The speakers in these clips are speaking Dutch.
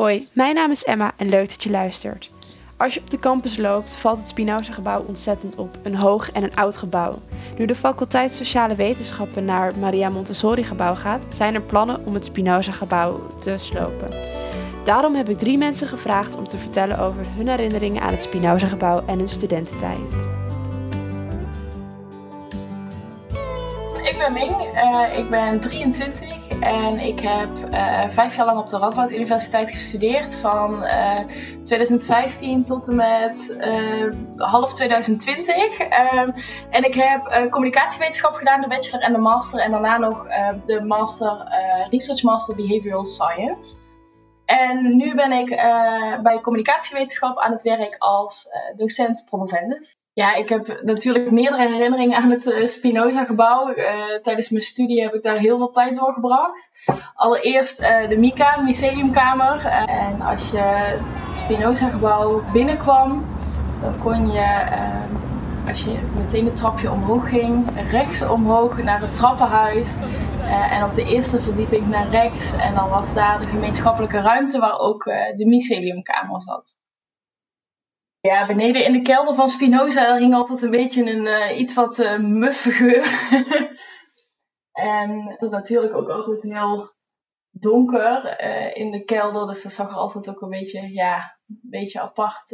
Hoi, mijn naam is Emma en leuk dat je luistert. Als je op de campus loopt, valt het Spinoza-gebouw ontzettend op. Een hoog en een oud gebouw. Nu de faculteit Sociale Wetenschappen naar Maria Montessori-gebouw gaat, zijn er plannen om het Spinoza-gebouw te slopen. Daarom heb ik drie mensen gevraagd om te vertellen over hun herinneringen aan het Spinoza-gebouw en hun studententijd. Ik ben Ming, uh, ik ben 23 en ik heb uh, vijf jaar lang op de Radboud Universiteit gestudeerd. Van uh, eh, 2015 tot en met uh, half 2020. Ehm, en ik heb communicatiewetenschap gedaan, de bachelor en de master. En daarna nog de master, Research Master Behavioral Science. En nu ben ik bij communicatiewetenschap aan het werk als docent promovendus. Ja, ik heb natuurlijk meerdere herinneringen aan het uh, Spinoza-gebouw. Tijdens mijn studie heb ik daar heel veel tijd doorgebracht. Allereerst de Mika, myceliumkamer. en als je het Spinoza-gebouw binnenkwam, dan kon je, als je meteen het trapje omhoog ging, rechts omhoog naar het trappenhuis. En op de eerste verdieping naar rechts. En dan was daar de gemeenschappelijke ruimte waar ook de myceliumkamer zat. Ja, beneden in de kelder van Spinoza hing altijd een beetje een uh, iets wat muffe geur. en het was natuurlijk ook altijd heel donker in de kelder, dus dat zag er altijd ook een beetje, ja, een beetje apart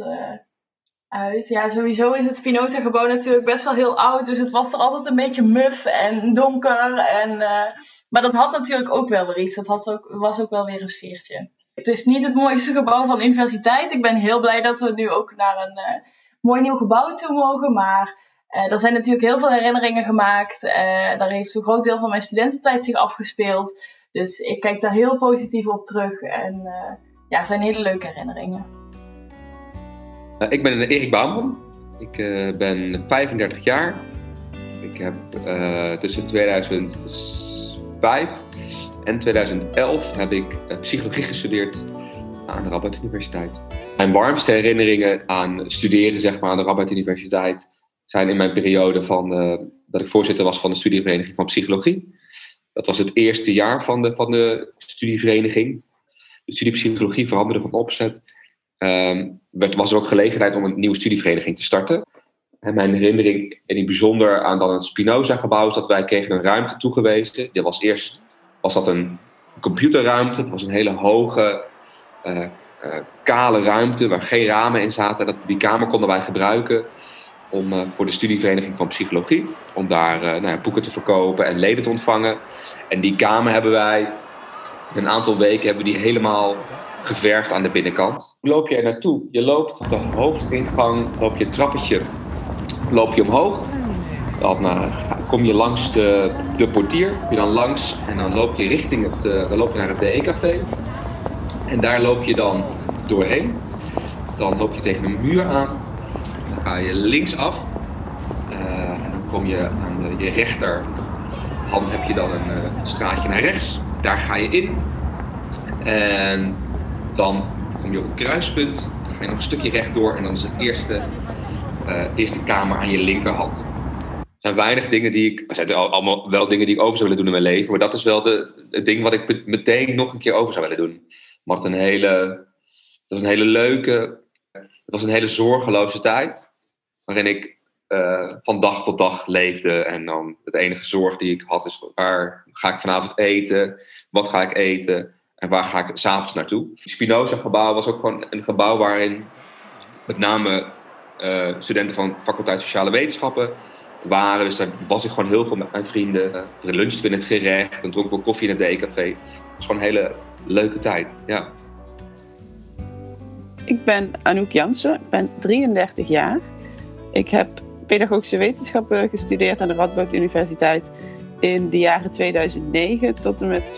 Ja, sowieso is het Spinoza-gebouw natuurlijk best wel heel oud, dus het was er altijd een beetje muf en donker. En, maar dat had natuurlijk ook wel weer iets, dat had ook, was ook wel weer een sfeertje. Het is niet het mooiste gebouw van de universiteit. Ik ben heel blij dat we nu ook naar een uh, mooi nieuw gebouw toe mogen. Maar uh, er zijn natuurlijk heel veel herinneringen gemaakt. Daar heeft een groot deel van mijn studententijd zich afgespeeld. Dus ik kijk daar heel positief op terug. En ja, het zijn hele leuke herinneringen. Ik ben Erik Bouwman. Ik ben 35 jaar. Ik heb tussen 2005 en 2011 heb ik eh, psychologie gestudeerd aan de Radboud Universiteit. Mijn warmste herinneringen aan studeren zeg maar, aan de Radboud Universiteit zijn in mijn periode van, dat ik voorzitter was van de studievereniging van psychologie. Dat was het eerste jaar van de, van de studievereniging. De studie psychologie veranderde van opzet. Um, was er ook gelegenheid om een nieuwe studievereniging te starten. En mijn herinnering, in het bijzonder aan dan het Spinoza-gebouw, is dat wij kregen een ruimte toegewezen. Dit was eerst was dat een computerruimte. Het was een hele hoge, uh, uh, kale ruimte waar geen ramen in zaten. Dat, die kamer konden wij gebruiken om, uh, voor de studievereniging van psychologie. Om daar nou ja, boeken te verkopen en leden te ontvangen. En die kamer hebben wij, een aantal weken hebben die helemaal geverfd aan de binnenkant. Loop je er naartoe? Je loopt op de hoofdingang, loop je trappetje, loop je omhoog. Dan kom je langs de, de portier, je dan langs en dan loop je richting het, uh, dan loop je naar het DE-café. En daar loop je dan doorheen. Dan loop je tegen een muur aan. Dan ga je linksaf. Uh, en dan kom je aan de, je rechterhand heb je dan een straatje naar rechts. Daar ga je in. En dan kom je op het kruispunt. Dan ga je nog een stukje rechtdoor en dan is het eerste, eerste kamer aan je linkerhand zijn weinig dingen die ik. Er zijn allemaal wel dingen die ik over zou willen doen in mijn leven. Maar dat is wel de, het ding wat ik meteen nog een keer over zou willen doen. Maar het een hele. Het was een hele leuke. Het was een hele zorgeloze tijd. Waarin ik uh, van dag tot dag leefde. En dan het enige zorg die ik had is: waar ga ik vanavond eten? Wat ga ik eten? En waar ga ik s'avonds naartoe? Het Spinoza-gebouw was ook gewoon een gebouw waarin met name uh, studenten van faculteit Sociale Wetenschappen waren. Dus daar was ik gewoon heel veel met mijn vrienden. We lunchten in het gerecht, dan dronken we koffie in het D-café. Het was gewoon een hele leuke tijd, ja. Ik ben Anouk Jansen, ik ben 33 jaar. Ik heb pedagogische wetenschappen gestudeerd aan de Radboud Universiteit in de jaren 2009 tot en met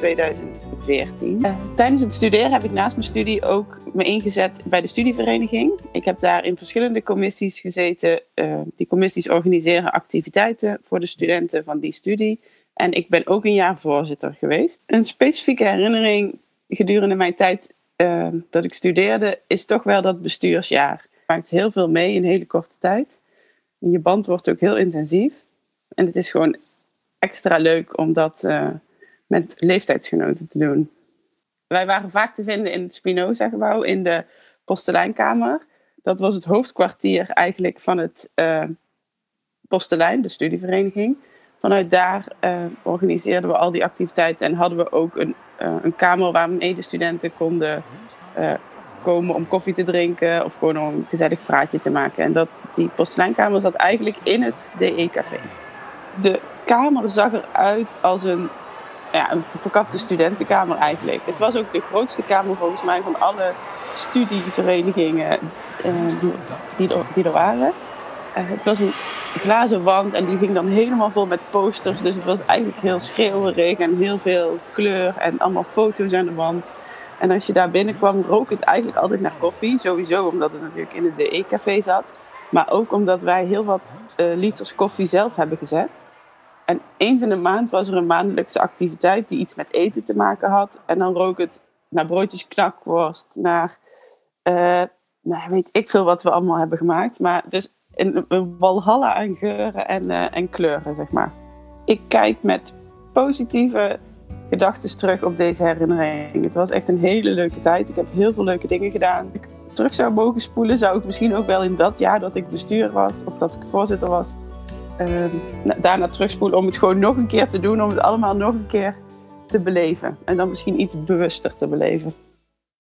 2014. Uh, tijdens het studeren heb ik naast mijn studie ook me ingezet bij de studievereniging. Ik heb daar in verschillende commissies gezeten. Uh, die commissies organiseren activiteiten voor de studenten van die studie. En ik ben ook een jaar voorzitter geweest. Een specifieke herinnering gedurende mijn tijd uh, dat ik studeerde is toch wel dat bestuursjaar. Je maakt heel veel mee in een hele korte tijd. En je band wordt ook heel intensief. En het is gewoon extra leuk om dat uh, met leeftijdsgenoten te doen. wij waren vaak te vinden in het Spinoza-gebouw in de Posteleinkamer. Dat was het hoofdkwartier eigenlijk van het uh, Postelijn, de studievereniging. Vanuit daar uh, organiseerden we al die activiteiten en hadden we ook een, uh, een kamer waar medestudenten konden komen om koffie te drinken of gewoon om een gezellig praatje te maken. En dat, die posteleinkamer zat eigenlijk in het DE-café. De kamer zag eruit als een, ja, een verkapte studentenkamer eigenlijk. Het was ook de grootste kamer volgens mij van alle studieverenigingen uh, die, er, die, er, waren. Uh, het was een glazen wand en die ging dan helemaal vol met posters. Dus het was eigenlijk heel schreeuwerig en heel veel kleur en allemaal foto's aan de wand. En als je daar binnenkwam, rook het eigenlijk altijd naar koffie. Sowieso omdat het natuurlijk in het DE-café zat. Maar ook omdat wij heel wat uh, liters koffie zelf hebben gezet. En eens in de maand was er een maandelijkse activiteit die iets met eten te maken had. En dan rook het naar broodjes knakworst, naar uh, nou, weet ik veel wat we allemaal hebben gemaakt. Maar dus een, een walhalla aan geuren en, uh, en kleuren, zeg maar. Ik kijk met positieve gedachten terug op deze herinnering. Het was echt een hele leuke tijd. Ik heb heel veel leuke dingen gedaan. Ik terug zou mogen spoelen, zou ik misschien ook wel in dat jaar dat ik bestuur was, of dat ik voorzitter was, daarna terugspoelen om het gewoon nog een keer te doen, om het allemaal nog een keer te beleven. En dan misschien iets bewuster te beleven.